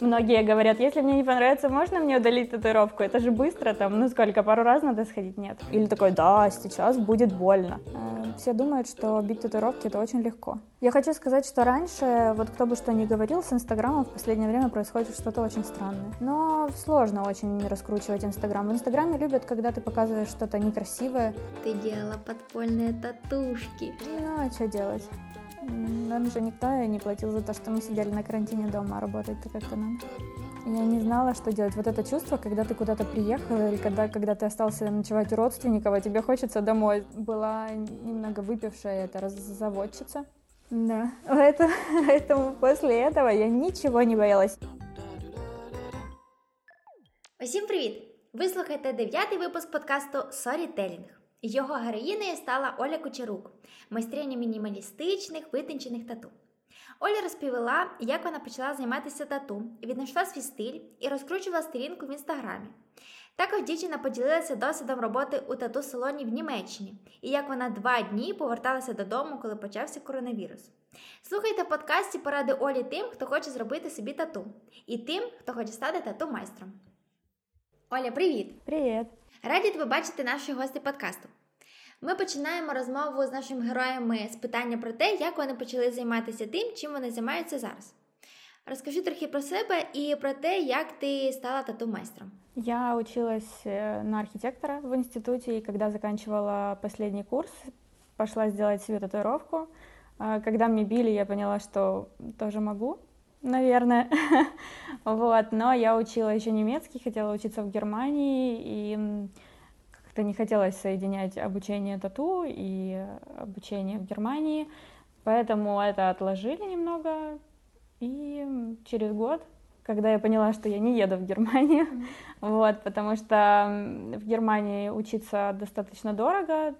Многие говорят, если мне не понравится, можно мне удалить татуировку? Это же быстро, там, ну сколько, пару раз надо сходить? Нет. Или такой, да, сейчас будет больно. Э, все думают, что бить татуировки это очень легко. Я хочу сказать, что раньше, вот кто бы что ни говорил, с Инстаграмом в последнее время происходит что-то очень странное. Но сложно очень раскручивать Инстаграм. В Инстаграме любят, когда ты показываешь что-то некрасивое. Ты делала подпольные татушки. Ну, а что делать? Нам же никто не платил за то, что мы сидели на карантине дома, а работать-то как-то надо. Я не знала, что делать. Вот это чувство, когда ты куда-то приехал, или когда, когда ты остался ночевать у родственников, а тебе хочется домой. Была немного выпившая эта заводчица. Да, поэтому, поэтому после этого я ничего не боялась. Усім привіт! Ви слухаєте дев'ятий випуск подкасту Storytelling. Його героїнею стала Оля Кучерук, майстриня мінімалістичних витончених тату. Оля розповіла, як вона почала займатися тату, віднайшла свій стиль і розкручувала сторінку в інстаграмі. Також дівчина поділилася досвідом роботи у тату-салоні в Німеччині і як вона два дні поверталася додому, коли почався коронавірус. Слухайте подкасті поради Олі тим, хто хоче зробити собі тату, і тим, хто хоче стати тату-майстром. Оля, привіт! Привіт! Раді тебе бачити наші гості подкасту. Ми починаємо розмову з нашими героями з питання про те, як вони почали займатися тим, чим вони займаються зараз. Розкажи трохи про себе і про те, як ти стала тату-майстром. Я училась э, на архитектора в институте, и когда заканчивала последний курс, пошла сделать себе татуировку. Когда мне били, я поняла, что тоже могу, наверное. вот, но я учила еще немецкий, хотела учиться в Германии, и как-то не хотелось соединять обучение тату и обучение в Германии, поэтому это отложили немного, и через год когда я поняла, что я не еду в Германию, mm-hmm. вот, потому что в Германии учиться достаточно дорого,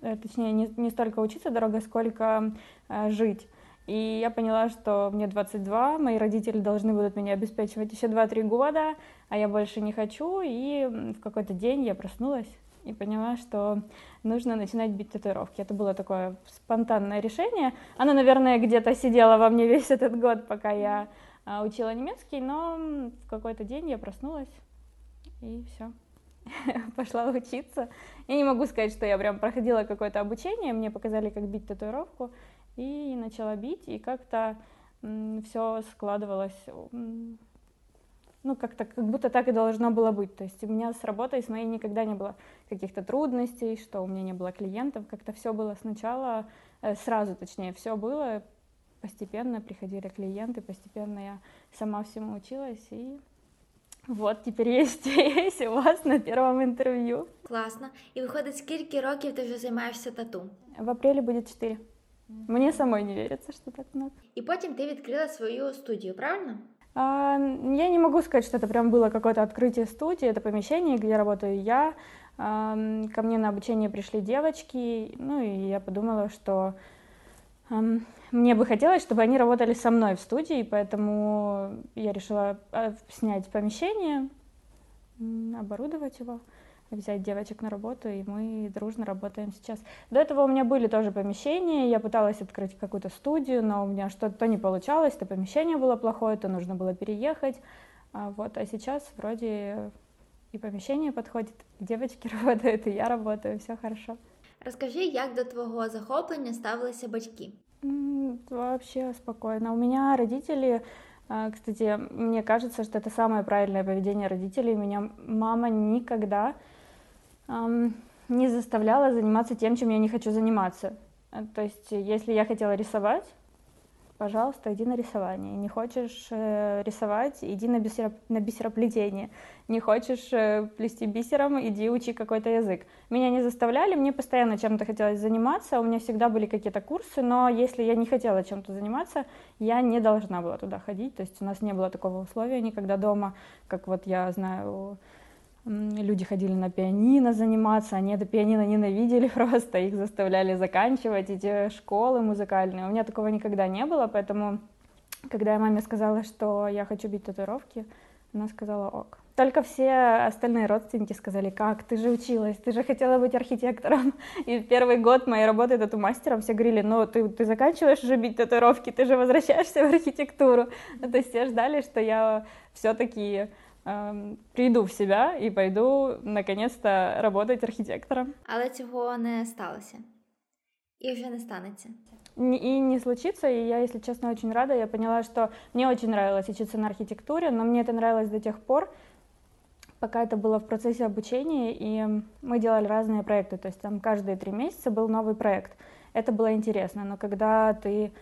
э, точнее, не, не столько учиться дорого, сколько э, жить. И я поняла, что мне 22, мои родители должны будут меня обеспечивать еще 2-3 года, а я больше не хочу. И в какой-то день я проснулась и поняла, что нужно начинать бить татуировки. Это было такое спонтанное решение. Оно, наверное, где-то сидело во мне весь этот год, пока я а, учила немецкий, но в какой-то день я проснулась и все. пошла учиться. Я не могу сказать, что я прям проходила какое-то обучение, мне показали, как бить татуировку, и начала бить, и как-то все складывалось, ну, как-то, как будто так и должно было быть. То есть у меня с работой, с моей никогда не было каких-то трудностей, что у меня не было клиентов, как-то все было сначала, э, сразу точнее, все было, постепенно приходили клиенты, постепенно я сама всему училась, и вот теперь есть, есть у вас на первом интервью. Классно. И выходит, сколько років ты уже занимаешься тату? В апреле будет 4. Мне самой не верится, что так много. И потом ты открыла свою студию, правильно? А, я не могу сказать, что это прям было какое-то открытие студии, это помещение, где работаю я. А, ко мне на обучение пришли девочки, ну и я подумала, что а, мне бы хотелось, чтобы они работали со мной в студии, поэтому я решила а, снять помещение, оборудовать его взять девочек на работу, и мы дружно работаем сейчас. До этого у меня были тоже помещения, я пыталась открыть какую-то студию, но у меня что-то не получалось, то помещение было плохое, то нужно было переехать. А, вот, а сейчас вроде и помещение подходит, и девочки работают, и я работаю, все хорошо. Расскажи, як до твого захоплення ставилися батьки? Вообще спокойно. У меня родители, а, кстати, мне кажется, что это самое правильное поведение родителей. У меня мама никогда не заставляла заниматься тем, чем я не хочу заниматься. Э, то есть, если я хотела рисовать, пожалуйста, иди на рисование. Не хочешь э, рисовать, иди на, бисеро, на бисероплетение. Не хочешь э, плести бисером, иди учи какой-то язык. Меня не заставляли, мне постоянно чем-то хотелось заниматься, у меня всегда были какие-то курсы, но если я не хотела чем-то заниматься, я не должна была туда ходить. То есть у нас не было такого условия никогда дома, как вот я знаю люди ходили на пианино заниматься, они это пианино ненавидели просто, их заставляли заканчивать эти школы музыкальные. У меня такого никогда не было, поэтому, когда я маме сказала, что я хочу бить татуировки, она сказала ок. только все остальные родственники сказали, как, ты же училась, ты же хотела быть архитектором. И первый год моей работы тату-мастером все говорили, ну, ты, ты заканчиваешь уже бить татуировки, ты же возвращаешься в архитектуру. То есть все ждали, что я все-таки приду в себя и пойду наконец-то работать архитектором. Але цього не сталося. И уже не станется. И не случится, и я, если честно, очень рада. Я поняла, что мне очень нравилось учиться на архитектуре, но мне это нравилось до тех пор, пока это было в процессе обучения, и мы делали разные проекты, то есть там каждые три месяца был новый проект. Это было интересно, но когда ты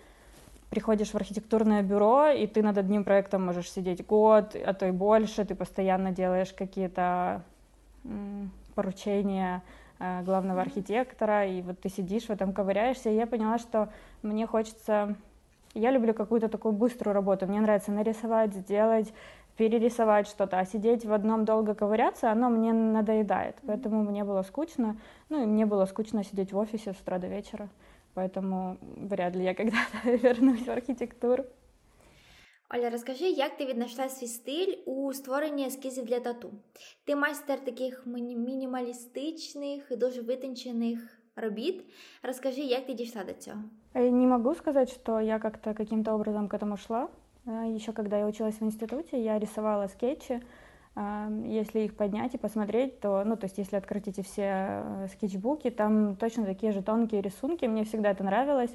приходишь в архитектурное бюро, и ты над одним проектом можешь сидеть год, а то и больше, ты постоянно делаешь какие-то поручения э, главного архитектора, и вот ты сидишь в этом, ковыряешься, и я поняла, что мне хочется... Я люблю какую-то такую быструю работу, мне нравится нарисовать, сделать, перерисовать что-то, а сидеть в одном долго ковыряться, оно мне надоедает, поэтому мне было скучно, ну и мне было скучно сидеть в офисе с утра до вечера, поэтому вряд ли я когда-то вернусь в архітектуру. Оля, розкажи, як ти віднайшла свій стиль у створенні ескізів для тату? Ти майстер таких мінімалістичних, дуже витончених робіт. Розкажи, як ти дійшла до цього? Не могу сказать, что я как-то каким-то образом к этому шла. Еще когда я училась в институте, я рисовала скетчи. если их поднять и посмотреть, то, ну, то есть если открыть эти все э, скетчбуки, там точно такие же тонкие рисунки. Мне всегда это нравилось.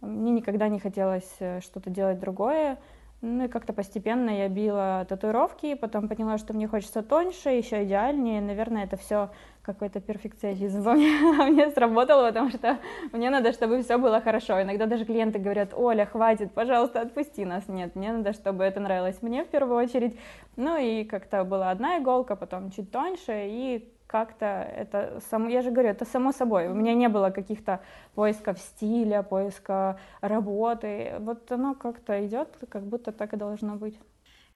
Мне никогда не хотелось э, что-то делать другое. Ну и как-то постепенно я била татуировки, потом поняла, что мне хочется тоньше, еще идеальнее. Наверное, это все какой-то перфекционизм во мне, мне сработал, потому что мне надо, чтобы все было хорошо. Иногда даже клиенты говорят, Оля, хватит, пожалуйста, отпусти нас. Нет, мне надо, чтобы это нравилось мне в первую очередь. Ну и как-то была одна иголка, потом чуть тоньше, и как-то это само, я же говорю, это само собой. У меня не было каких-то поисков стиля, поиска работы. Вот оно как-то идет, как будто так и должно быть.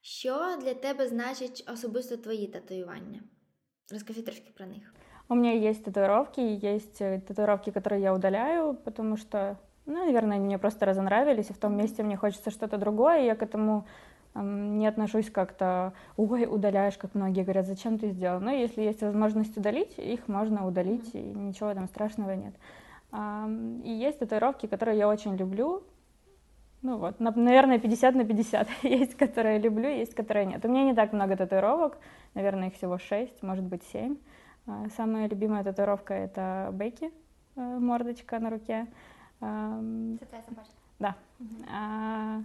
Що для тебе значить особисто твої татуювання? Расскажи трошки про них. У меня есть татуировки, есть э, татуировки, которые я удаляю, потому что, ну, наверное, они мне просто разонравились, и в том месте мне хочется что-то другое, и я к этому не отношусь как-то, ой, удаляешь, как многие говорят, зачем ты сделал. Но если есть возможность удалить, их можно удалить, и ничего там страшного нет. И есть татуировки, которые я очень люблю, ну вот, наверное, 50 на 50. есть, которые люблю, есть, которые нет. У меня не так много татуировок, наверное, их всего 6, может быть, 7. А, самая любимая татуировка — это Бекки, э, мордочка на руке. Да. Угу.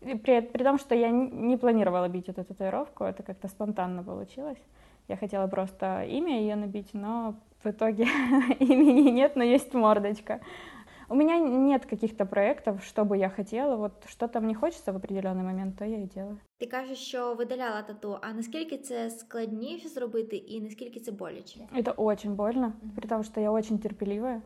При, при том, что я не планировала бить эту татуировку, это как-то спонтанно получилось. Я хотела просто имя ее набить, но в итоге имени нет, но есть мордочка. У меня нет каких-то проектов, что бы я хотела. Вот что-то мне хочется в определенный момент, то я и делаю. Ти кажеш, що видаляла тату, а наскільки це складніше зробити і наскільки це боляче? Это очень больно, mm-hmm. при том, что я очень терпеливая.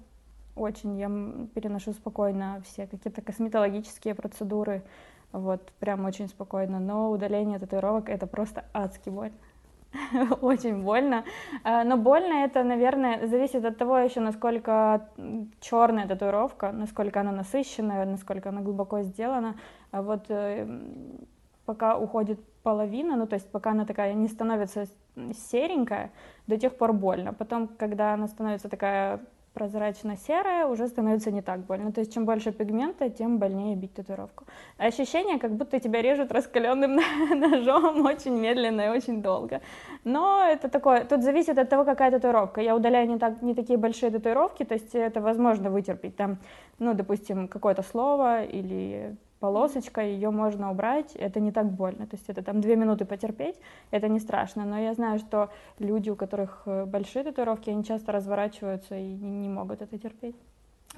Очень я переношу спокойно все какие-то косметологические процедуры, вот, прям очень спокойно. Но удаление татуировок — это просто адски больно. очень больно. А, но больно это, наверное, зависит от того еще, насколько черная татуировка, насколько она насыщенная, насколько она глубоко сделана. А вот э, пока уходит половина, ну то есть пока она такая не становится серенькая, до тех пор больно. Потом, когда она становится такая прозрачно-серая, уже становится не так больно. То есть чем больше пигмента, тем больнее бить татуировку. Ощущение, как будто тебя режут раскаленным ножом очень медленно и очень долго. Но это такое, тут зависит от того, какая татуировка. Я удаляю не, так, не такие большие татуировки, то есть это возможно вытерпеть. Там, ну, допустим, какое-то слово или полосочка, ее можно убрать, это не так больно. То есть это там две минуты потерпеть, это не страшно. Но я знаю, что люди, у которых э, большие татуировки, они часто разворачиваются и не могут это терпеть.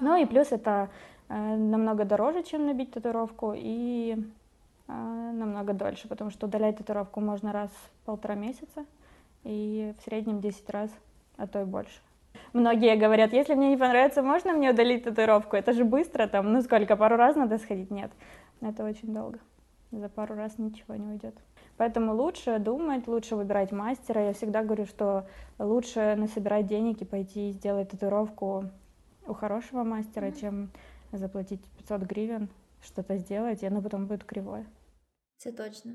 Ну и плюс это э, намного дороже, чем набить татуировку, и э, намного дольше, потому что удалять татуировку можно раз в полтора месяца, и в среднем 10 раз, а то и больше. Многие говорят, если мне не понравится, можно мне удалить татуировку? Это же быстро, там, ну сколько, пару раз надо сходить? Нет, это очень долго. За пару раз ничего не уйдет. Поэтому лучше думать, лучше выбирать мастера. Я всегда говорю, что лучше насобирать денег и пойти сделать татуировку у хорошего мастера, mm-hmm. чем заплатить 500 гривен, что-то сделать, и оно потом будет кривое. Это точно.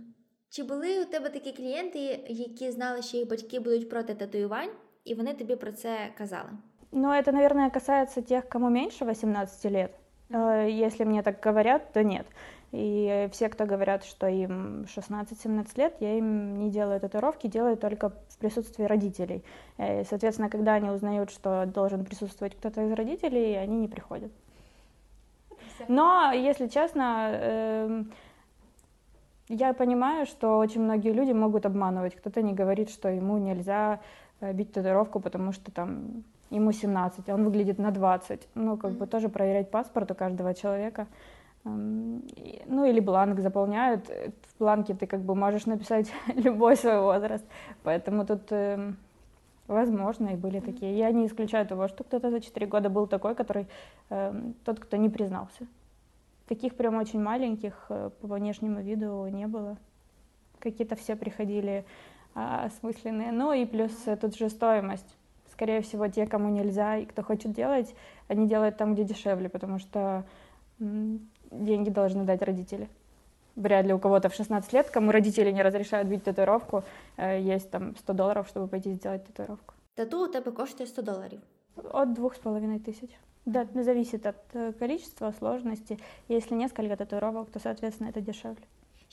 Чи були у тебе такі клієнти, які знали, що їх батьки будуть проти татуювань, і вони тобі про це казали? Ну, это, наверное, касается тех, кому меньше 18 лет. Э, Если мне так говорят, то нет. И все, кто говорят, что им 16-17 лет, я им не делаю татуировки, делаю только в присутствии родителей. Э, И, соответственно, когда они узнают, что должен присутствовать кто-то из родителей, они не приходят. Но, если честно, эм, я понимаю, что очень многие люди могут обманывать. Кто-то не говорит, что ему нельзя бить татуировку, потому что там ему 17, а он выглядит на 20. Ну, как бы Мгм. тоже проверять паспорт у каждого человека. Эм, Ну, или бланк заполняют. Э, В бланке ты как бы можешь написать любой свой возраст. Поэтому тут, эм, возможно, и были такие. Я не исключаю того, что кто-то за 4 года был такой, который, эм, тот, кто не признался. Таких прям очень маленьких э, по внешнему виду не было. Какие-то все приходили осмысленные. Ну и плюс э, тут же стоимость. Скорее всего, те, кому нельзя и кто хочет делать, они делают там, где дешевле, потому что деньги должны дать родители. Вряд ли у кого-то в 16 лет, кому родители не разрешают бить татуировку, э, есть там 100 долларов, чтобы пойти сделать татуировку. Тату у тебе коштує 100 доларів. От двух с половиной тысяч. Да, зависит от э, количества, сложности. Если несколько татуировок, то, соответственно, это дешевле.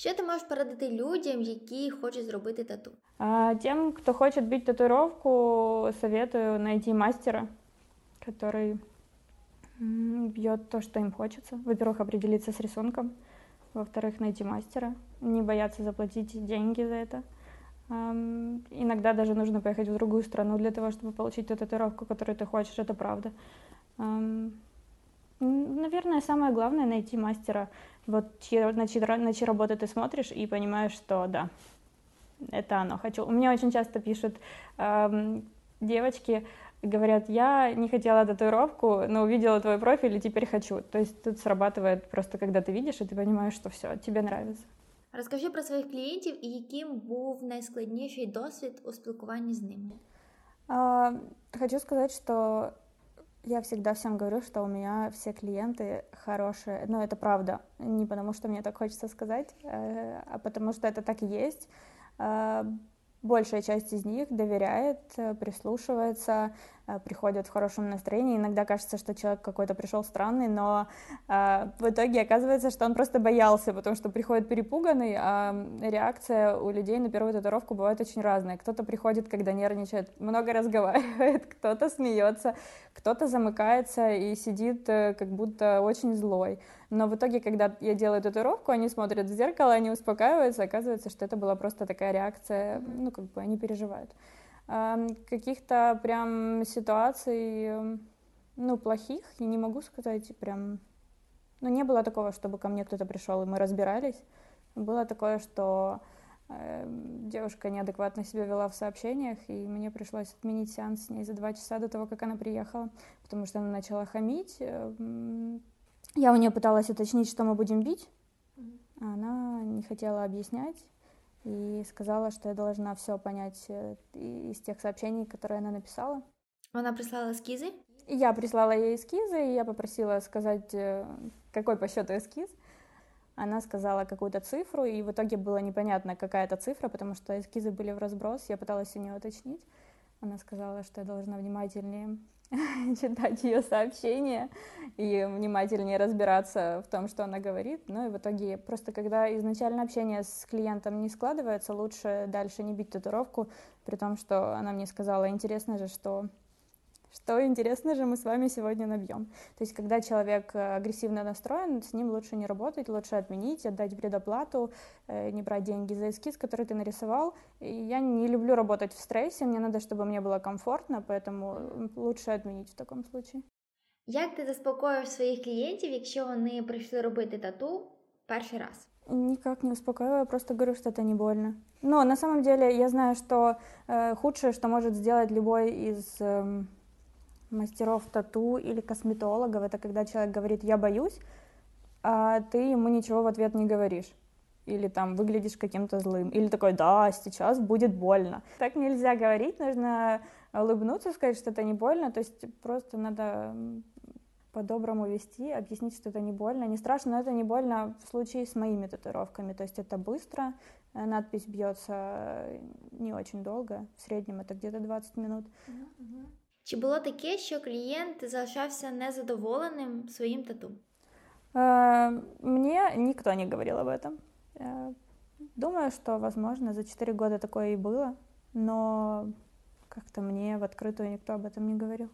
Що ти можеш порадити людям, які хочуть зробити тату? А тем, кто хочет бить татуировку, советую найти мастера, который бьет то, что им хочется. Во-первых, определиться с рисунком. Во-вторых, найти мастера. Не бояться заплатить деньги за это. Иногда даже нужно поехать в другую страну для того, чтобы получить ту татуировку, которую ты хочешь. Это правда. Наверное, самое главное найти мастера, вот чьи- на, чьи, ра- на чьи работы ты смотришь и понимаешь, что да, это оно. Хочу. Мне очень часто пишут ам, девочки, говорят, я не хотела татуировку, но увидела твой профиль и теперь хочу. То есть тут срабатывает просто, когда ты видишь, и ты понимаешь, что все, тебе нравится. Розкажи про своїх клієнтів і яким був найскладніший досвід у спілкуванні з ними. А, Хочу сказать, что я всегда всем говорю, что у меня все клиенты хорошие. Но это правда. Не потому, что мне так хочется сказать, э, а потому что это так и есть. А, Большая часть из них доверяет, э, прислушивается, э, приходит в хорошем настроении. Иногда кажется, что человек какой-то пришел странный, но э, в итоге оказывается, что он просто боялся, потому что приходит перепуганный, а реакция у людей на первую татуировку бывает очень разная. Кто-то приходит, когда нервничает, много разговаривает, кто-то смеется, кто-то замыкается и сидит э, как будто очень злой. Но в итоге, когда я делаю татуировку, они смотрят в зеркало, они успокаиваются, оказывается, что это была просто такая реакция, ну, как бы они переживают. А, Каких-то прям ситуаций, м, ну, плохих, я не могу сказать, прям... Ну, не было такого, чтобы ко мне кто-то пришел, и мы разбирались. Было такое, что э, девушка неадекватно себя вела в сообщениях, и мне пришлось отменить сеанс с ней за два часа до того, как она приехала, потому что она начала хамить. Я у нее пыталась уточнить, что мы будем бить, а она не хотела объяснять и сказала, что я должна все понять э, из тех сообщений, которые она написала. Вона прислала. И Я прислала ей эскизы, и я попросила сказать, э, какой по счету эскиз. Она сказала какую-то цифру, и в итоге было непонятно, какая это цифра, потому что эскизы были в разброс. Я пыталась у нее уточнить. Она сказала, что я должна внимательнее читать ее сообщения и внимательнее разбираться в том, что она говорит. Ну и в итоге просто когда изначально общение с клиентом не складывается, лучше дальше не бить татуировку, при том, что она мне сказала, интересно же, что что интересно же мы с вами сегодня набьем. То есть, когда человек э, агрессивно настроен, с ним лучше не работать, лучше отменить, отдать предоплату, э, не брать деньги за эскиз, который ты нарисовал. И я не люблю работать в стрессе, мне надо, чтобы мне было комфортно, поэтому м, лучше отменить в таком случае. Як ти заспокоїш своїх клієнтів, якщо вони прийшли робити тату перший раз? Никак не успокаиваю, просто говорю, что это не больно. Но на самом деле я знаю, что э, худшее, что может сделать любой из эм, мастеров тату или косметологов, это когда человек говорит «я боюсь», а ты ему ничего в ответ не говоришь. Или там выглядишь каким-то злым. Или такой «да, сейчас будет больно». Так нельзя говорить, нужно улыбнуться, сказать, что это не больно. То есть просто надо по-доброму вести, объяснить, что это не больно. Не страшно, но это не больно в случае с моими татуировками. То есть это быстро, Э, надпись бьется не очень долго, в среднем это где-то 20 минут. Чи було таке, що клієнт залишався незадоволеним своїм тату? Э, мне никто не говорил об этом. Э, думаю, что, возможно, за 4 года такое и было, но как-то мне в открытую никто об этом не говорил.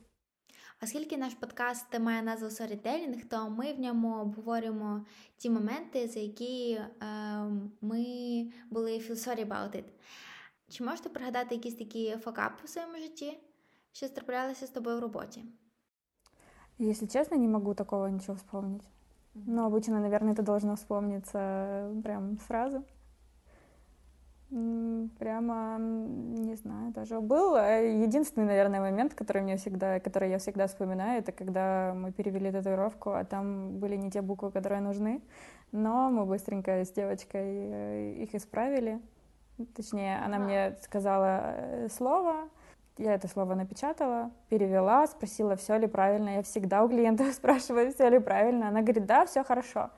Оскільки наш подкаст має назву Storytelling, то ми в ньому обговорюємо ті моменти, за які е, ми були feel sorry about it. Чи можете пригадати якісь такі факапи в своєму житті, що траплялися з тобою в роботі? Если честно, не могу такого ничего вспомнить. Но обычно, наверное, это должно вспомниться прям сразу. Прямо не знаю даже. Был э, единственный, наверное, момент, который мне всегда, который я всегда вспоминаю, это когда мы перевели татуировку, а там были не те буквы, которые нужны, но мы быстренько с девочкой э, их исправили. Точнее, она мне сказала э, слово, я это слово напечатала, перевела, спросила, все ли правильно. Я всегда у клиентов спрашиваю, все ли правильно. Она говорит, да, все хорошо.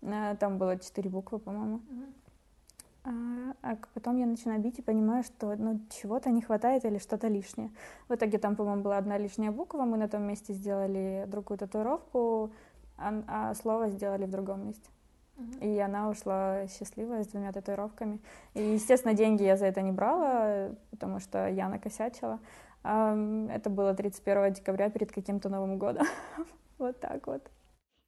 Там было четыре буквы, по-моему. А, а потом я начинаю бить и понимаю, что ну, чего-то не хватает или что-то лишнее. В итоге там, по-моему, была одна лишняя буква, мы на том месте сделали другую татуировку, а слово сделали в другом месте. И она ушла счастливая с двумя татуировками. И, естественно, деньги я за это не брала, потому что я накосячила. Это было 31 декабря перед каким-то Новым годом. вот так вот.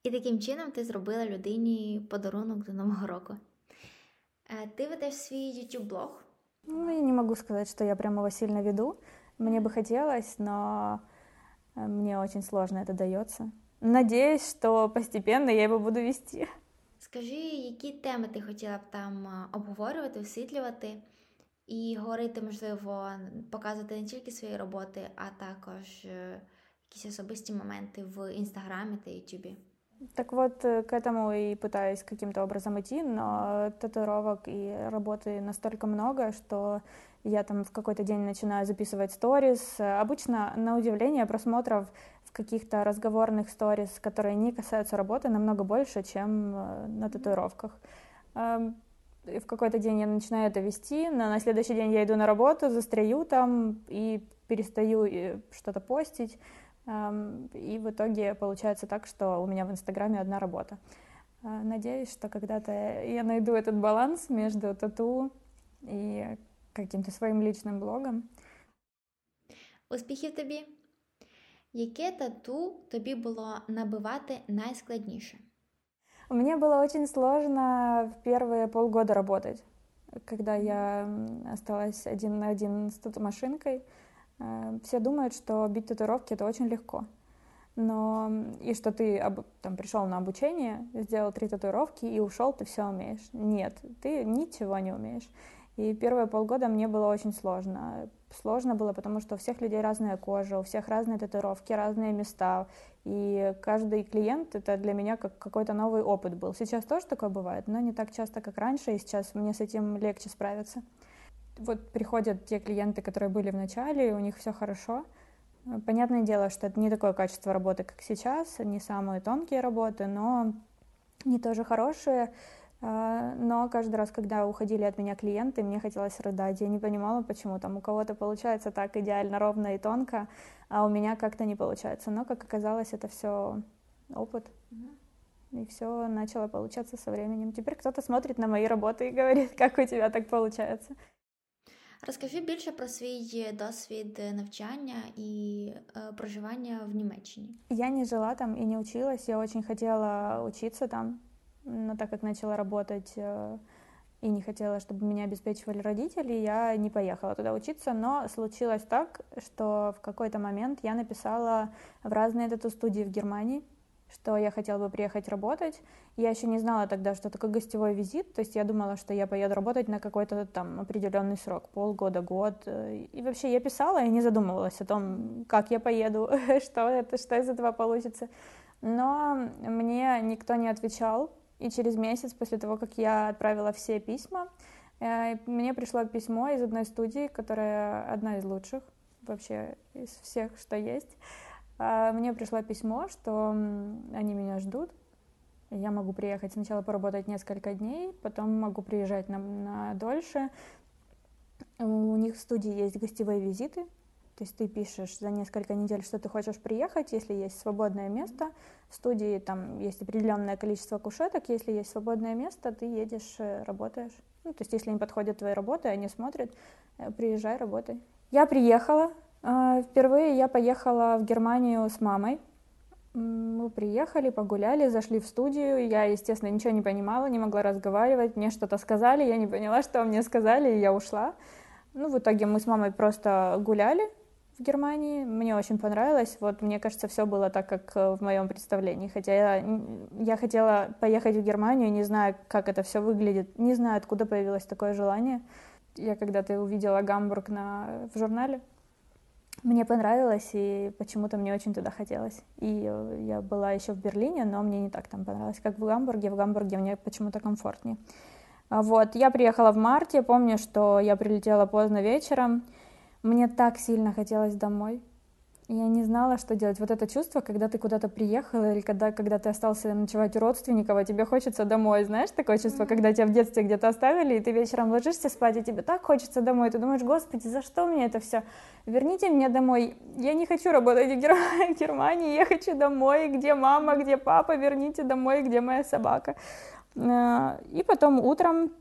І таким чином ти зробила людині подарунок до Нового року. Ты ведешь свой YouTube-блог? Ну, я не могу сказать, что я прямо его сильно веду. Мне бы хотелось, но э, мне очень сложно это дается. Надеюсь, что постепенно я его буду вести. Скажи, які теми ти хотіла б там обговорювати, освітлювати і говорити, можливо, показувати не тільки свої роботи, а також якісь особисті моменти в інстаграмі та Ютубі? Так вот, э, к этому и пытаюсь каким-то образом идти, но татуировок и работы настолько много, что я там в какой-то день начинаю записывать сторис. Обычно, на удивление, просмотров в каких-то разговорных сторис, которые не касаются работы, намного больше, чем э, на татуировках. И в какой-то день я начинаю это вести, но на следующий день я иду на работу, застряю там и перестаю э, что-то постить. И в итоге получается так, что у меня в Инстаграме одна работа. А, надеюсь, что когда-то я найду этот баланс между тату и каким-то своим личным блогом. Успіхів тобі! Яке тату тобі було набивати найскладніше? Мне было очень сложно в первые полгода работать, когда я осталась один на один с тату-машинкой. Э, все думают, что бить татуировки это очень легко. Но и что ты там пришел на обучение, сделал три татуировки и ушел, ты все умеешь. Нет, ты ничего не умеешь. И первые полгода мне было очень сложно. Сложно было, потому что у всех людей разная кожа, у всех разные татуировки, разные места. И каждый клиент это для меня как какой-то новый опыт был. Сейчас тоже такое бывает, но не так часто, как раньше, и сейчас мне с этим легче справиться вот приходят те клиенты, которые были в начале, и у них все хорошо. Понятное дело, что это не такое качество работы, как сейчас, не самые тонкие работы, но не тоже хорошие. А, но каждый раз, когда уходили от меня клиенты, мне хотелось рыдать. Я не понимала, почему там у кого-то получается так идеально ровно и тонко, а у меня как-то не получается. Но, как оказалось, это все опыт. И все начало получаться со временем. Теперь кто-то смотрит на мои работы и говорит, как у тебя так получается. Розкажи більше про свій досвід навчання и э, проживания в Німеччині. Я не жила там и не училась. Я очень хотела учиться там, но так как начала работать э, и не хотела, чтобы меня обеспечивали родители, я не поехала туда учиться, но случилось так, что в какой-то момент я написала в разные тату-студии в Германии, что я хотела бы приехать работать. Я еще не знала тогда, что такое гостевой визит, то есть я думала, что я поеду работать на какой-то там определенный срок, полгода, год. И вообще я писала и не задумывалась о том, как я поеду, что это, что из этого получится. Но мне никто не отвечал, и через месяц после того, как я отправила все письма, э, мне пришло письмо из одной студии, которая одна из лучших вообще из всех, что есть. А, мне пришло письмо, что они меня ждут, Я могу приехать сначала поработать несколько дней, потом могу приезжать на, на дольше. У них в студии есть гостевые визиты, то есть ты пишешь за несколько недель, что ты хочешь приехать, если есть свободное место. В студии там есть определенное количество кушеток, если есть свободное место, ты едешь, э, работаешь. Ну, то есть если им подходят твои работы, они смотрят, э, приезжай, работай. Я приехала. А, впервые я поехала в Германию с мамой. Мы приехали, погуляли, зашли в студию. Я, естественно, ничего не понимала, не могла разговаривать. Мне что-то сказали, я не поняла, что мне сказали, и я ушла. Ну, в итоге мы с мамой просто гуляли Германии. Мне очень понравилось. Вот, мне кажется, все было так, как э, в моем представлении. Хотя я, я хотела поехать в Германию, не знаю, как это все выглядит, не знаю, откуда появилось такое желание. Я когда-то увидела Гамбург на, в журнале, мне понравилось, и почему-то мне очень туда хотелось. И э, я была еще в Берлине, но мне не так там понравилось, как в Гамбурге. В Гамбурге мне почему-то комфортнее. А вот, я приехала в марте, помню, что я прилетела поздно вечером. Мне так сильно хотелось домой. Я не знала, что делать. Вот это чувство, когда ты куда-то приехал или когда, когда ты остался ночевать у родственников, а тебе хочется домой. Знаешь, такое чувство, mm-hmm. когда тебя в детстве где-то оставили, и ты вечером ложишься спать, и тебе так хочется домой. Ты думаешь, господи, за что мне это все? Верните меня домой. Я не хочу работать в Германии, я хочу домой. Где мама, где папа? Верните домой, где моя собака? А, и потом утром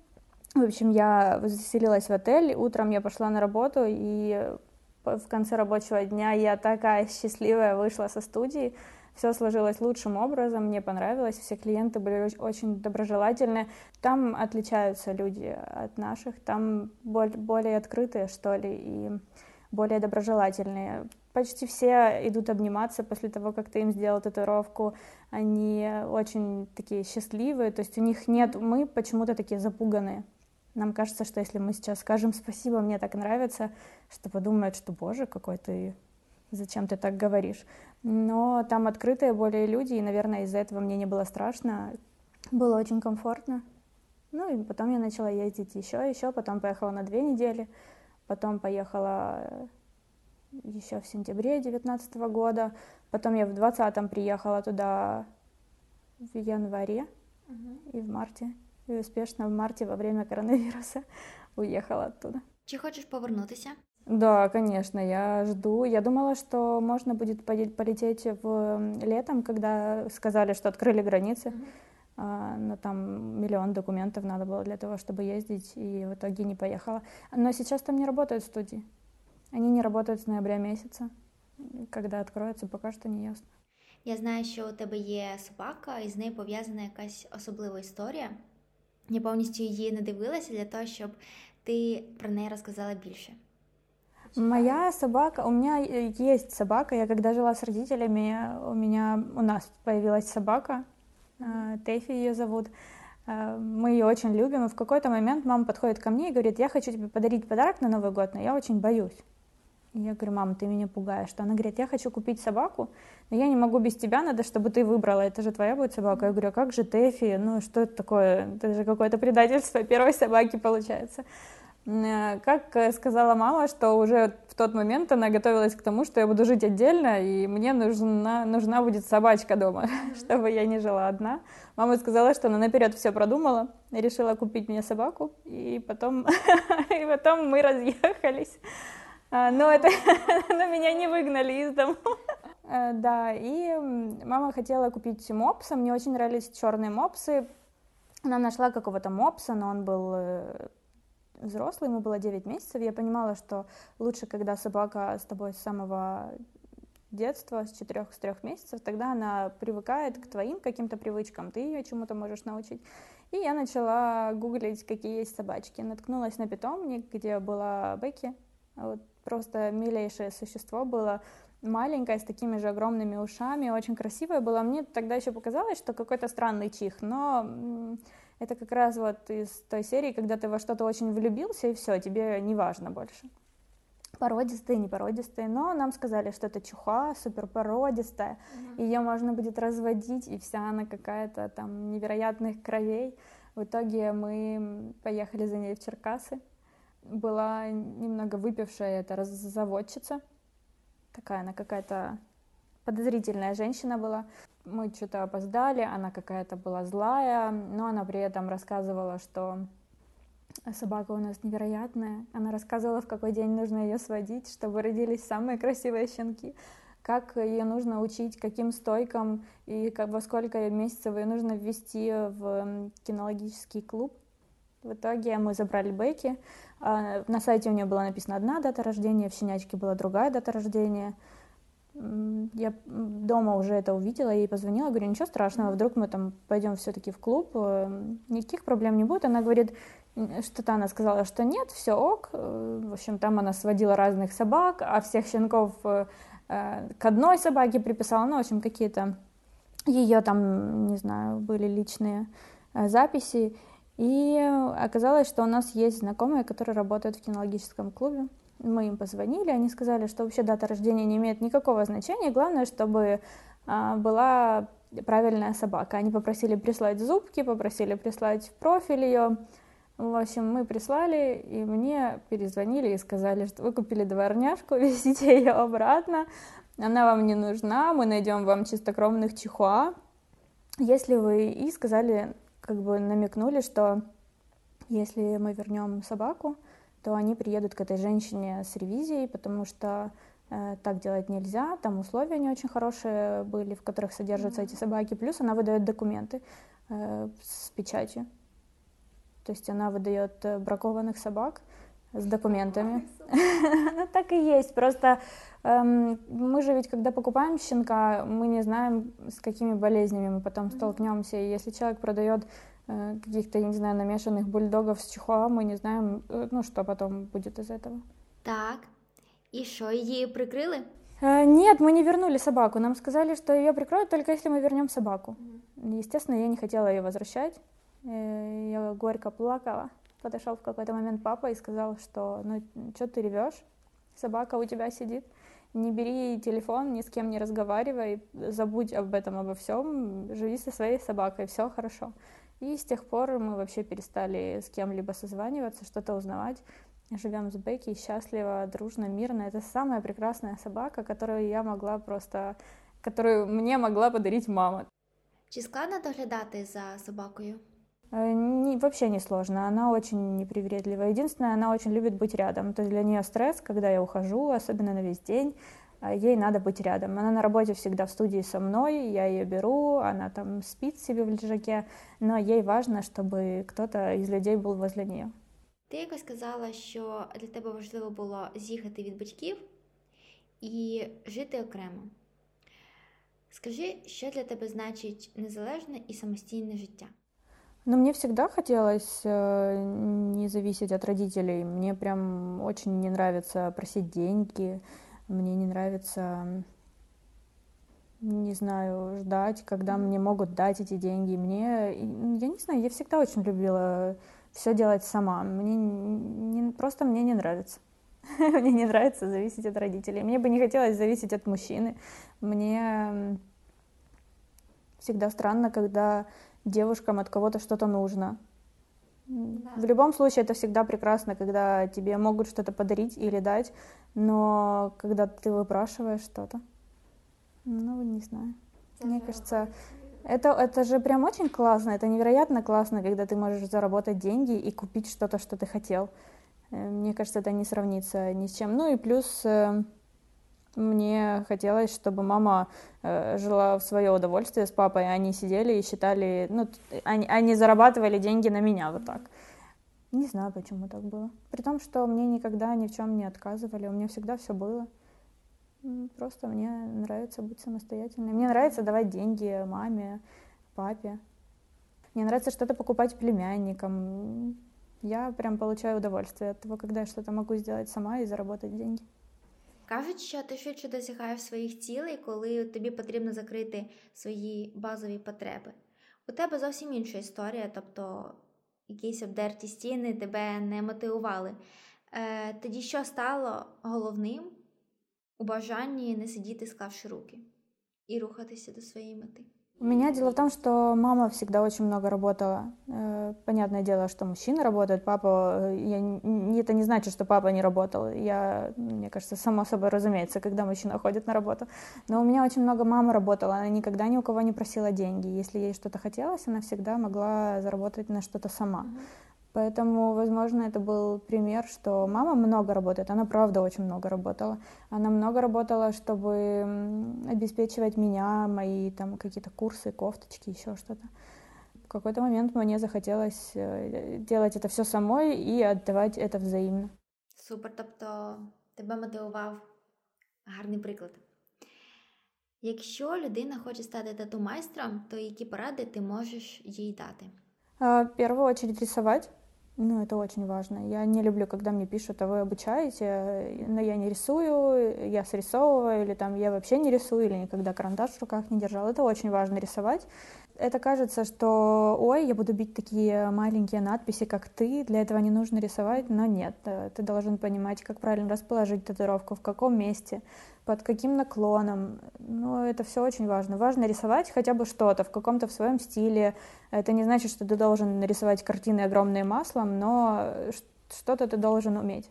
в общем, я заселилась в отель, утром я пошла на работу, и в конце рабочего дня я такая счастливая вышла со студии. Все сложилось лучшим образом, мне понравилось, все клиенты были очень доброжелательны. Там отличаются люди от наших, там более открытые, что ли, и более доброжелательные. Почти все идут обниматься после того, как ты им сделал татуировку. Они очень такие счастливые, то есть у них нет, мы почему-то такие запуганные. Нам кажется, что если мы сейчас скажем спасибо, мне так нравится, что подумают, что боже, какой ты, зачем ты так говоришь. Но там открытые более люди, и, наверное, из-за этого мне не было страшно, было очень комфортно. Ну и потом я начала ездить еще, еще, потом поехала на две недели, потом поехала еще в сентябре 2019 года, потом я в 2020 приехала туда в январе uh-huh. и в марте і успішно в марте во время коронавируса уехала оттуда. Чи хочешь повернутися? Да, конечно, я жду. Я думала, что можно будет полететь в летом, когда сказали, что открыли границы. Mm-hmm. Но там миллион документов надо было для того, чтобы ездить, и в итоге не поехала. Но сейчас там не работают студии. Они не работают с ноября месяца. Когда откроются, пока что не ясно. Я знаю, що у тебе є собака, і з нею пов'язана якась особлива історія. Я повністю її не дивилася для того, щоб ти про неї розказала більше. Моя собака, у меня есть собака. Я когда жила с родителями, у меня у нас появилась собака, Тэфи ее зовут. Мы ее очень любим, и в какой-то момент мама подходит ко мне и говорит, я хочу тебе подарить подарок на Новый год, но я очень боюсь. Я говорю, мама, ты меня пугаешь. Она говорит, я хочу купить собаку, но я не могу без тебя, надо, чтобы ты выбрала, это же твоя будет собака. Я говорю, а как же Тэфи? Ну, что это такое? Это же какое-то предательство первой собаки получается. Э, как э, сказала мама, что уже в тот момент она готовилась к тому, что я буду жить отдельно, и мне нужна, нужна будет собачка дома, чтобы я не жила одна. Мама сказала, что она наперед все продумала, решила купить мне собаку, и потом, и потом мы разъехались. А, но это, но меня не выгнали из дома. Э, да, и мама хотела купить мопса, мне очень нравились черные мопсы. Она нашла какого-то мопса, но он был э, взрослый, ему было 9 месяцев. Я понимала, что лучше, когда собака с тобой с самого детства, с 4 с 3 месяцев, тогда она привыкает к твоим каким-то привычкам, ты ее чему-то можешь научить. И я начала гуглить, какие есть собачки. Наткнулась на питомник, где была Бекки, вот просто милейшее существо было, маленькое, с такими же огромными ушами, очень красивое было. Мне тогда еще показалось, что какой-то странный чих, но это как раз вот из той серии, когда ты во что-то очень влюбился, и все, тебе не важно больше. Породистые, не породистые, но нам сказали, что это чуха, супер породистая, mm-hmm. ее можно будет разводить, и вся она какая-то там невероятных кровей. В итоге мы поехали за ней в Черкасы, была немного выпившая эта заводчица. Такая она какая-то подозрительная женщина была. Мы что-то опоздали, она какая-то была злая, но она при этом рассказывала, что собака у нас невероятная. Она рассказывала, в какой день нужно ее сводить, чтобы родились самые красивые щенки как ее нужно учить, каким стойкам и как, во сколько месяцев ее нужно ввести в кинологический клуб. В итоге мы забрали Бекки. А, на сайте у нее была написана одна дата рождения, в щенячке была другая дата рождения. Я дома уже это увидела, ей позвонила, говорю, ничего страшного, вдруг мы там пойдем все-таки в клуб, э, никаких проблем не будет. Она говорит, что-то она сказала, что нет, все ок. Э, в общем, там она сводила разных собак, а всех щенков э, к одной собаке приписала, ну, в общем, какие-то ее там, не знаю, были личные записи. И оказалось, что у нас есть знакомые, которые работают в кинологическом клубе. Мы им позвонили, они сказали, что вообще дата рождения не имеет никакого значения, главное, чтобы а, была правильная собака. Они попросили прислать зубки, попросили прислать в профиль ее. В общем, мы прислали, и мне перезвонили и сказали, что вы купили дворняжку, везите ее обратно, она вам не нужна, мы найдем вам чистокровных чихуа. Если вы... И сказали, как бы намекнули, что если мы вернем собаку, то они приедут к этой женщине с ревизией, потому что э, так делать нельзя, там условия не очень хорошие были, в которых содержатся mm-hmm. эти собаки, плюс она выдает документы э, с печатью. То есть она выдает э, бракованных собак с документами. Ну так и есть, просто эм, мы же ведь, когда покупаем щенка, мы не знаем, с какими болезнями мы потом столкнемся. И если человек продает э, каких-то, я не знаю, намешанных бульдогов с чихуа, мы не знаем, э, ну, что потом будет из этого. Так, и что, ее прикрыли? Э, нет, мы не вернули собаку. Нам сказали, что ее прикроют только если мы вернем собаку. Естественно, я не хотела ее возвращать. Я горько плакала подошел в какой-то момент папа и сказал, что ну что ты ревешь, собака у тебя сидит, не бери телефон, ни с кем не разговаривай, забудь об этом, обо всем, живи со своей собакой, все хорошо. И с тех пор мы вообще перестали с кем-либо созваниваться, что-то узнавать. Живем с Бекки счастливо, дружно, мирно. Это самая прекрасная собака, которую я могла просто, которую мне могла подарить мама. Чи складно доглядати за собакою? Э, не, вообще не сложно, она очень непривередливая. Единственное, она очень любит быть рядом. То есть для нее стресс, когда я ухожу, особенно на весь день, э, ей надо быть рядом. Она на работе всегда в студии со мной, я ее беру, она там спит себе в лежаке, но ей важно, чтобы кто-то из людей был возле нее. Ти якось сказала, що для тебе важливо було з'їхати від батьків і жити окремо. Скажи, що для тебе значить незалежне і самостійне життя? Но мне всегда хотелось э, не зависеть от родителей. Мне прям очень не нравится просить деньги. Мне не нравится, не знаю, ждать, когда мне могут дать эти деньги. Мне, я не знаю, я всегда очень любила все делать сама. Мне не, просто мне не нравится. Мне не нравится зависеть от родителей. Мне бы не хотелось зависеть от мужчины. Мне всегда странно, когда девушкам от кого-то что-то нужно. Да. В любом случае это всегда прекрасно, когда тебе могут что-то подарить или дать, но когда ты выпрашиваешь что-то, ну, не знаю. Мне кажется, это, это же прям очень классно, это невероятно классно, когда ты можешь заработать деньги и купить что-то, что ты хотел. Э, мне кажется, это не сравнится ни с чем. Ну и плюс э, мне хотелось, чтобы мама э, жила в свое удовольствие с папой, они сидели и считали, ну, они, они зарабатывали деньги на меня вот так. Не знаю, почему так было. При том, что мне никогда ни в чем не отказывали, у меня всегда все было. Просто мне нравится быть самостоятельной. Мне нравится давать деньги маме, папе. Мне нравится что-то покупать племянникам. Я прям получаю удовольствие от того, когда я что-то могу сделать сама и заработать деньги. Кажуть, що ти швидше досягаєш своїх цілей, коли тобі потрібно закрити свої базові потреби. У тебе зовсім інша історія, тобто якісь обдерті стіни тебе не мотивували. Е, Тоді що стало головним у бажанні не сидіти, склавши руки, і рухатися до своєї мети? У меня дело в том, что мама всегда очень много работала. Э, понятное дело, что мужчина работает, папа... Э, я, это не значит, что папа не работал. Я, мне кажется, само собой разумеется, когда мужчина ходит на работу. Но у меня очень много мама работала. Она никогда ни у кого не просила деньги. Если ей что-то хотелось, она всегда могла заработать на что-то сама. Поэтому, возможно, это был пример, что мама много работает, она правда очень много работала. Она много работала, чтобы обеспечивать меня, мои там какие-то курсы, кофточки, еще что-то. В какой-то момент мне захотелось э, делать это все самой и отдавать это взаимно. Супер, тобто тебе мотивував гарний приклад. Якщо людина хоче стати тату майстром, то які поради ти можеш їй дати? В первую очередь рисовать. Ну, это очень важно. Я не люблю, когда мне пишут, а вы обучаете, но я не рисую, я срисовываю, или там я вообще не рисую, или никогда карандаш в руках не держал. Это очень важно рисовать. Это кажется, что, ой, я буду бить такие маленькие надписи, как ты, для этого не нужно рисовать, но нет. Э, ты должен понимать, как правильно расположить татуировку, в каком месте, под каким наклоном. Ну, это все очень важно. Важно рисовать хотя бы что-то в каком-то в своем стиле. Это не значит, что ты должен нарисовать картины огромные маслом, но что-то ты должен уметь.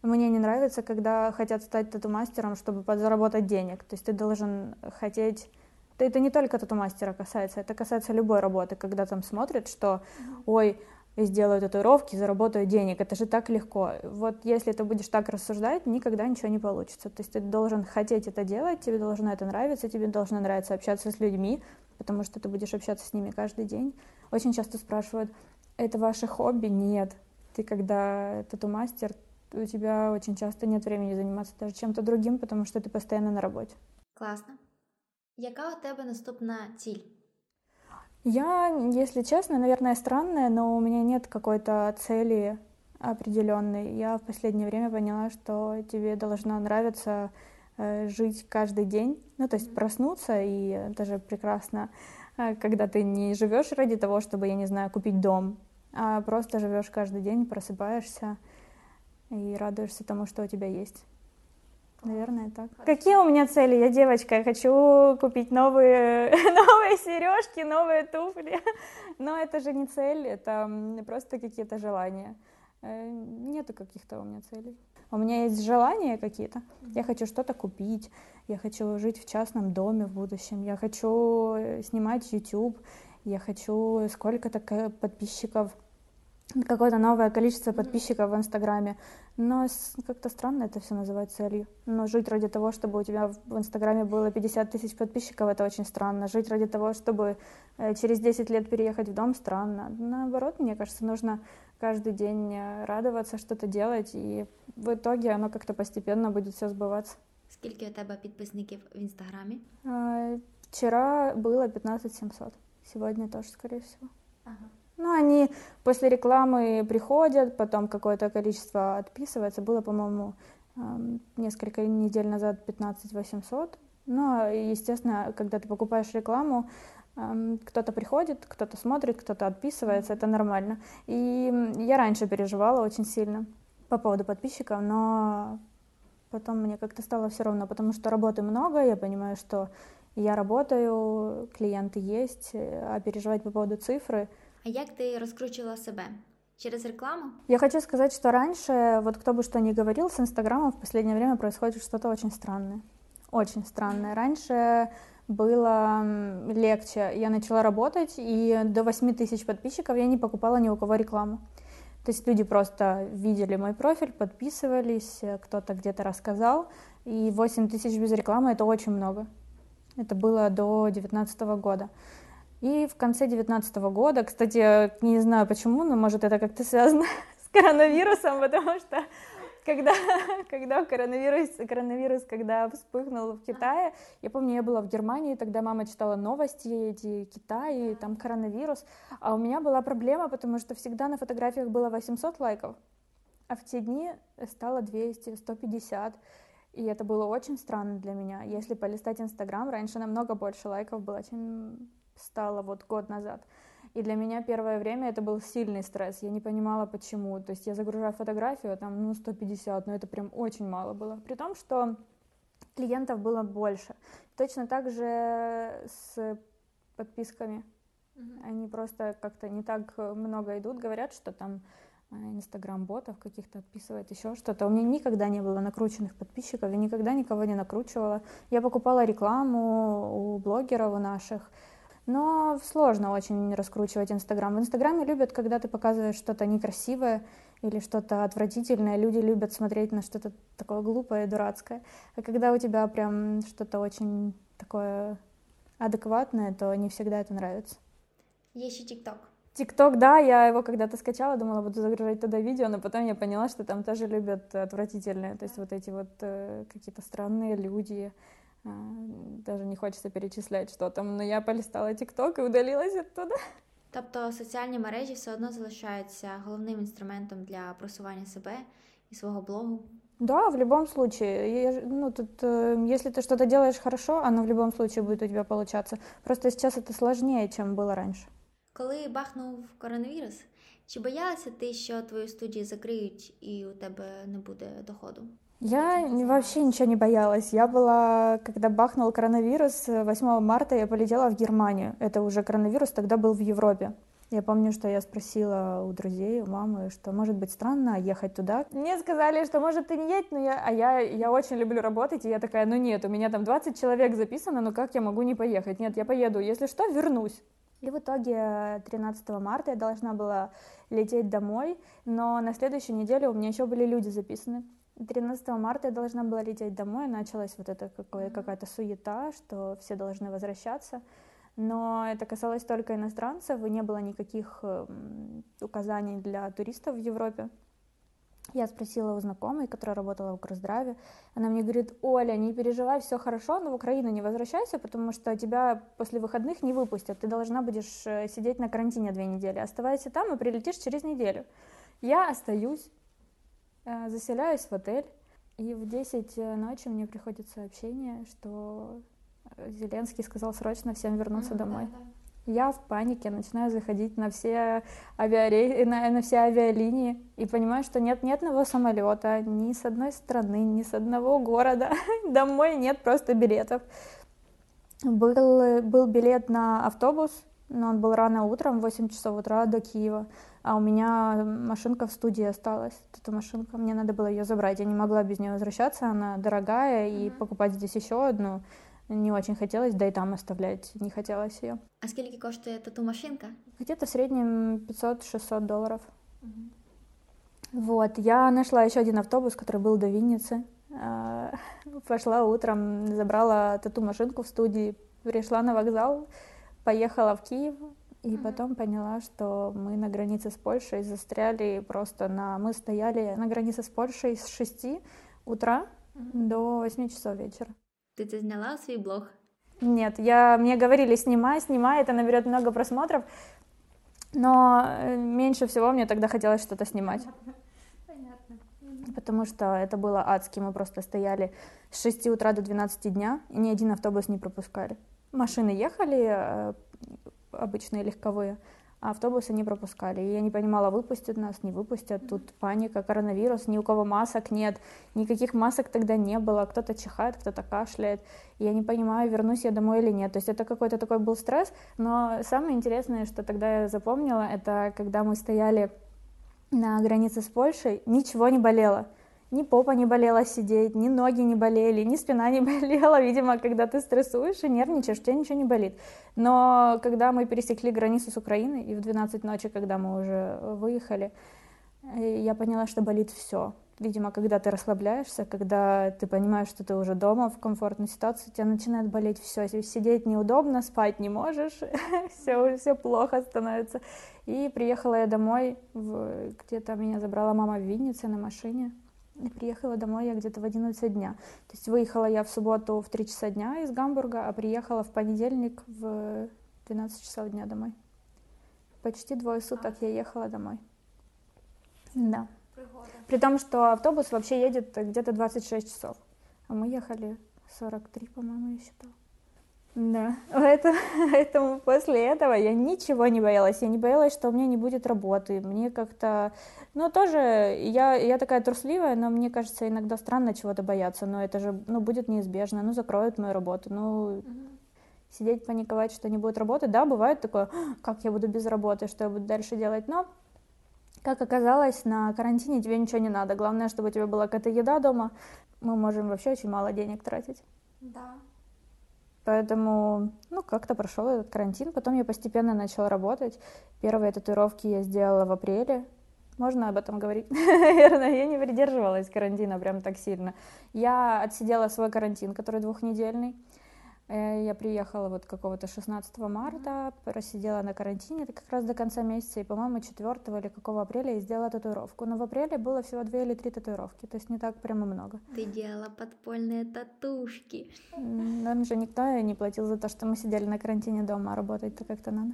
Мне не нравится, когда хотят стать тату-мастером, чтобы подзаработать денег. То есть ты должен хотеть... Это не только тату-мастера касается, это касается любой работы, когда там смотрят, что, ой, сделаю татуировки, заработаю денег. Это же так легко. Вот если ты будешь так рассуждать, никогда ничего не получится. То есть ты должен хотеть это делать, тебе должно это нравиться, тебе должно нравиться общаться с людьми, потому что ты будешь общаться с ними каждый день. Очень часто спрашивают, это ваше хобби? Нет. Ты когда тату-мастер, у тебя очень часто нет времени заниматься даже чем-то другим, потому что ты постоянно на работе. Классно. Яка у тебе наступна ціль? Я, если честно, наверное, странная, но у меня нет какой-то цели определенной. Я в последнее время поняла, что тебе должно нравиться э, жить каждый день, ну то есть проснуться и это же прекрасно, э, когда ты не живешь ради того, чтобы, я не знаю, купить дом, а просто живешь каждый день, просыпаешься и радуешься тому, что у тебя есть. Наверное, так. Какие у меня цели? Я девочка, я хочу купить новые, новые сережки, новые туфли. Но это же не цель, это просто какие-то желания. Э, нету каких-то у меня целей. У меня есть желания какие-то. Я хочу что-то купить, я хочу жить в частном доме в будущем, я хочу э, снимать YouTube, я хочу сколько-то подписчиков какое-то новое количество подписчиков в Инстаграме. Но как-то странно это все называть целью. Но жить ради того, чтобы у тебя в Инстаграме было 50 тысяч подписчиков, это очень странно. Жить ради того, чтобы э, через 10 лет переехать в дом, странно. Наоборот, мне кажется, нужно каждый день э, радоваться, что-то делать, и в итоге оно как-то постепенно будет все сбываться. Сколько у тебя подписчиков в Инстаграме? Вчера было 15 700. Сегодня тоже, скорее всего. Ага. Ну, они после рекламы приходят, потом какое-то количество отписывается. Было, по-моему, несколько недель назад 15 800. Но, естественно, когда ты покупаешь рекламу, кто-то приходит, кто-то смотрит, кто-то отписывается, это нормально. И я раньше переживала очень сильно по поводу подписчиков, но потом мне как-то стало все равно, потому что работы много, я понимаю, что я работаю, клиенты есть, а переживать по поводу цифры — а як ты раскручивала себя? Через рекламу? Я хочу сказать, что раньше, вот кто бы что ни говорил, с Инстаграмом в последнее время происходит что-то очень странное. Очень странное. Раньше было легче. Я начала работать, и до 8 тысяч подписчиков я не покупала ни у кого рекламу. То есть люди просто видели мой профиль, подписывались, кто-то где-то рассказал, и 8 тысяч без рекламы — это очень много. Это было до 2019 года. И в конце 2019 года, кстати, не знаю почему, но может это как-то связано с коронавирусом, потому что когда, когда коронавирус, коронавирус, когда вспыхнул в Китае, я помню, я была в Германии, тогда мама читала новости, эти Китаи, там коронавирус, а у меня была проблема, потому что всегда на фотографиях было 800 лайков, а в те дни стало 200, 150, и это было очень странно для меня. Если полистать Инстаграм, раньше намного больше лайков было, чем стало вот год назад. И для меня первое время это был сильный стресс. Я не понимала, почему. То есть я загружаю фотографию, там, ну, 150, но это прям очень мало было. При том, что клиентов было больше. Точно так же с подписками. Они просто как-то не так много идут, говорят, что там э, инстаграм-ботов каких-то отписывает, еще что-то. У меня никогда не было накрученных подписчиков, я никогда никого не накручивала. Я покупала рекламу у блогеров у наших, но сложно очень раскручивать Инстаграм. В Инстаграме любят, когда ты показываешь что-то некрасивое или что-то отвратительное. Люди любят смотреть на что-то такое глупое и дурацкое. А когда у тебя прям что-то очень такое адекватное, то не всегда это нравится. Есть еще ТикТок. ТикТок, да, я его когда-то скачала, думала, буду загружать туда видео, но потом я поняла, что там тоже любят отвратительные, то есть вот эти вот э, какие-то странные люди, даже не хочется перечислять, что там, но я полистала ТикТок и удалилась оттуда. Тобто соціальні мережі все одно залишаються головним інструментом для просування себе і свого блогу. Да, в любом случае. Я, ну, тут, э, если ты что-то делаешь хорошо, оно в любом случае будет у тебя получаться. Просто сейчас это сложнее, чем было раньше. Коли бахнув коронавірус, чи боялася ти, що твою студію закриють і у тебе не буде доходу? Я вообще ничего не боялась. Я была, когда бахнул коронавирус, 8 марта я полетела в Германию. Это уже коронавирус тогда был в Европе. Я помню, что я спросила у друзей, у мамы, что может быть странно ехать туда. Мне сказали, что может ты не едь, но я, а я, я очень люблю работать, и я такая, ну нет, у меня там 20 человек записано, ну как я могу не поехать? Нет, я поеду, если что, вернусь. И в итоге 13 марта я должна была лететь домой, но на следующей неделе у меня еще были люди записаны. 13 марта я должна была лететь домой, началась вот эта какая-то суета, что все должны возвращаться. Но это касалось только иностранцев, и не было никаких эм, указаний для туристов в Европе. Я спросила у знакомой, которая работала в Укрздраве. Она мне говорит, Оля, не переживай, все хорошо, но в Украину не возвращайся, потому что тебя после выходных не выпустят. Ты должна будешь э, сидеть на карантине две недели. Оставайся там и прилетишь через неделю. Я остаюсь, заселяюсь в отель, и в 10 э, ночи мне приходит сообщение, что Зеленский сказал срочно всем вернуться mm, домой. Да, да. Я в панике начинаю заходить на все, авиаре... на, на все авиалинии и понимаю, что нет ни одного самолета, ни с одной страны, ни с одного города. Домой нет просто билетов. Был, был билет на автобус, но он был рано утром, в 8 часов утра до Киева. А у меня машинка в студии осталась. Эта машинка, мне надо было ее забрать. Я не могла без нее возвращаться, она дорогая, и покупать здесь еще одну не очень хотелось, да и там оставлять не хотелось ее. А сколько коштует тату машинка? Где-то в среднем 500-600 долларов. Угу. Вот, я нашла еще один автобус, который был до Винницы. А, пошла утром, забрала тату-машинку в студии, пришла на вокзал, поехала в Киев, и mm потом поняла, что мы на границе с Польшей застряли просто на... Мы стояли на границе с Польшей с 6 утра mm до 8 часов вечера. Ты это сняла свой блог? Нет, я, мне говорили, снимай, снимай, это наберет много просмотров, но э, меньше всего мне тогда хотелось что-то снимать. Понятно. Потому что это было адски, мы просто стояли с 6 утра до 12 дня, и ни один автобус не пропускали. Машины ехали, э, обычные легковые, а автобусы не пропускали. И я не понимала, выпустят нас, не выпустят. Тут паника, коронавирус, ни у кого масок нет, никаких масок тогда не было. Кто-то чихает, кто-то кашляет. И я не понимаю, вернусь я домой или нет. То есть это какой-то такой был стресс. Но самое интересное, что тогда я запомнила, это когда мы стояли на границе с Польшей, ничего не болело ни попа не болела сидеть, ни ноги не болели, ни спина не болела. Видимо, когда ты стрессуешь и нервничаешь, у тебя ничего не болит. Но когда мы пересекли границу с Украиной, и в 12 ночи, когда мы уже выехали, э, я поняла, что болит все. Видимо, когда ты расслабляешься, когда ты понимаешь, что ты уже дома в комфортной ситуации, тебя начинает болеть все. Сидеть неудобно, спать не можешь, все, все плохо становится. И приехала я домой, где-то меня забрала мама в Виннице на машине. И приехала домой я где-то в 11 дня. То есть выехала я в субботу в 3 часа дня из Гамбурга, а приехала в понедельник в 12 часов дня домой. Почти двое суток а. я ехала домой. Да. Пригода. При том, что автобус вообще едет где-то 26 часов. А мы ехали 43, по-моему, я считала. Да, поэтому, поэтому после этого я ничего не боялась. Я не боялась, что у меня не будет работы. Мне как-то... Ну, тоже, я, я такая трусливая, но мне кажется, иногда странно чего-то бояться. Но это же, ну, будет неизбежно. Ну, закроют мою работу. Ну, угу. сидеть паниковать, что не будет работы. Да, бывает такое, как я буду без работы, что я буду дальше делать, но как оказалось, на карантине тебе ничего не надо. Главное, чтобы у тебя была какая-то еда дома. Мы можем вообще очень мало денег тратить. Да. Поэтому, ну, как-то прошел этот карантин. Потом я постепенно начала работать. Первые татуировки я сделала в апреле. Можно об этом говорить? Наверное, я не придерживалась карантина прям так сильно. Я отсидела свой карантин, который двухнедельный. Э, я приехала вот какого-то 16 марта, просидела на карантине, это как раз до конца месяца, и, по-моему, 4 или какого апреля я сделала татуировку. Но в апреле было всего две или три татуировки, то есть не так прямо много. Ты делала подпольные татушки. Нам же никто не платил за то, что мы сидели на карантине дома, а работать-то как-то надо.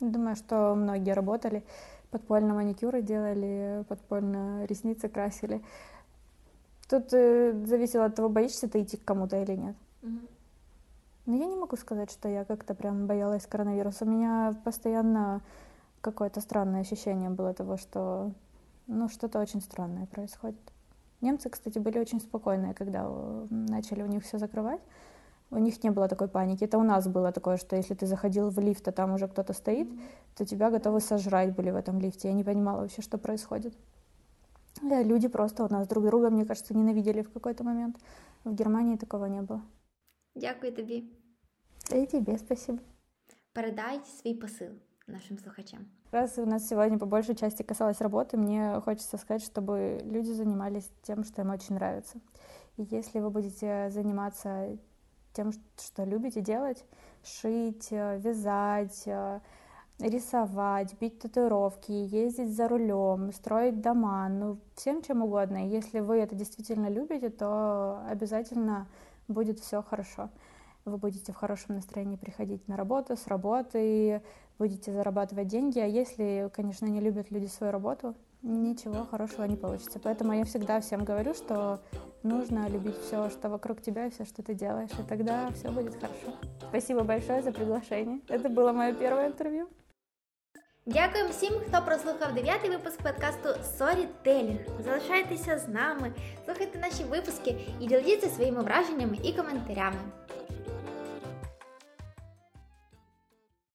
Думаю, что многие работали, подпольно маникюры делали, подпольно ресницы красили. Тут э, зависело от того, боишься ты идти к кому-то или нет. Но я не могу сказать, что я как-то прям боялась коронавируса. У меня постоянно какое-то странное ощущение было того, что ну, что-то очень странное происходит. Немцы, кстати, были очень спокойные, когда э, начали у них все закрывать. У них не было такой паники. Это у нас было такое, что если ты заходил в лифт, а там уже кто-то стоит, то тебя готовы сожрать были в этом лифте. Я не понимала вообще, что происходит. Э, люди просто у нас друг друга, мне кажется, ненавидели в какой-то момент. В Германии такого не было. Дякую тобі. И тебе спасибо. Передай свій посил нашим слухачам. Раз у нас сегодня по большей части касалось работы, мне хочется сказать, чтобы люди занимались тем, что им очень нравится. И если вы будете заниматься тем, что любите делать, шить, вязать, рисовать, бить татуировки, ездить за рулем, строить дома, ну, всем чем угодно. Если вы это действительно любите, то обязательно будет все хорошо. Вы будете в хорошем настроении приходить на работу, с работы, будете зарабатывать деньги. А если, конечно, не любят люди свою работу, ничего хорошего не получится. Поэтому я всегда всем говорю, что нужно любить все, что вокруг тебя, все, что ты делаешь, и тогда все будет хорошо. Спасибо большое за приглашение. Это было мое первое интервью. Дякуємо всім, хто прослухав дев'ятий випуск подкасту Storytelling. Залишайтеся з нами, слухайте наші випуски і діліться своїми враженнями і коментарями.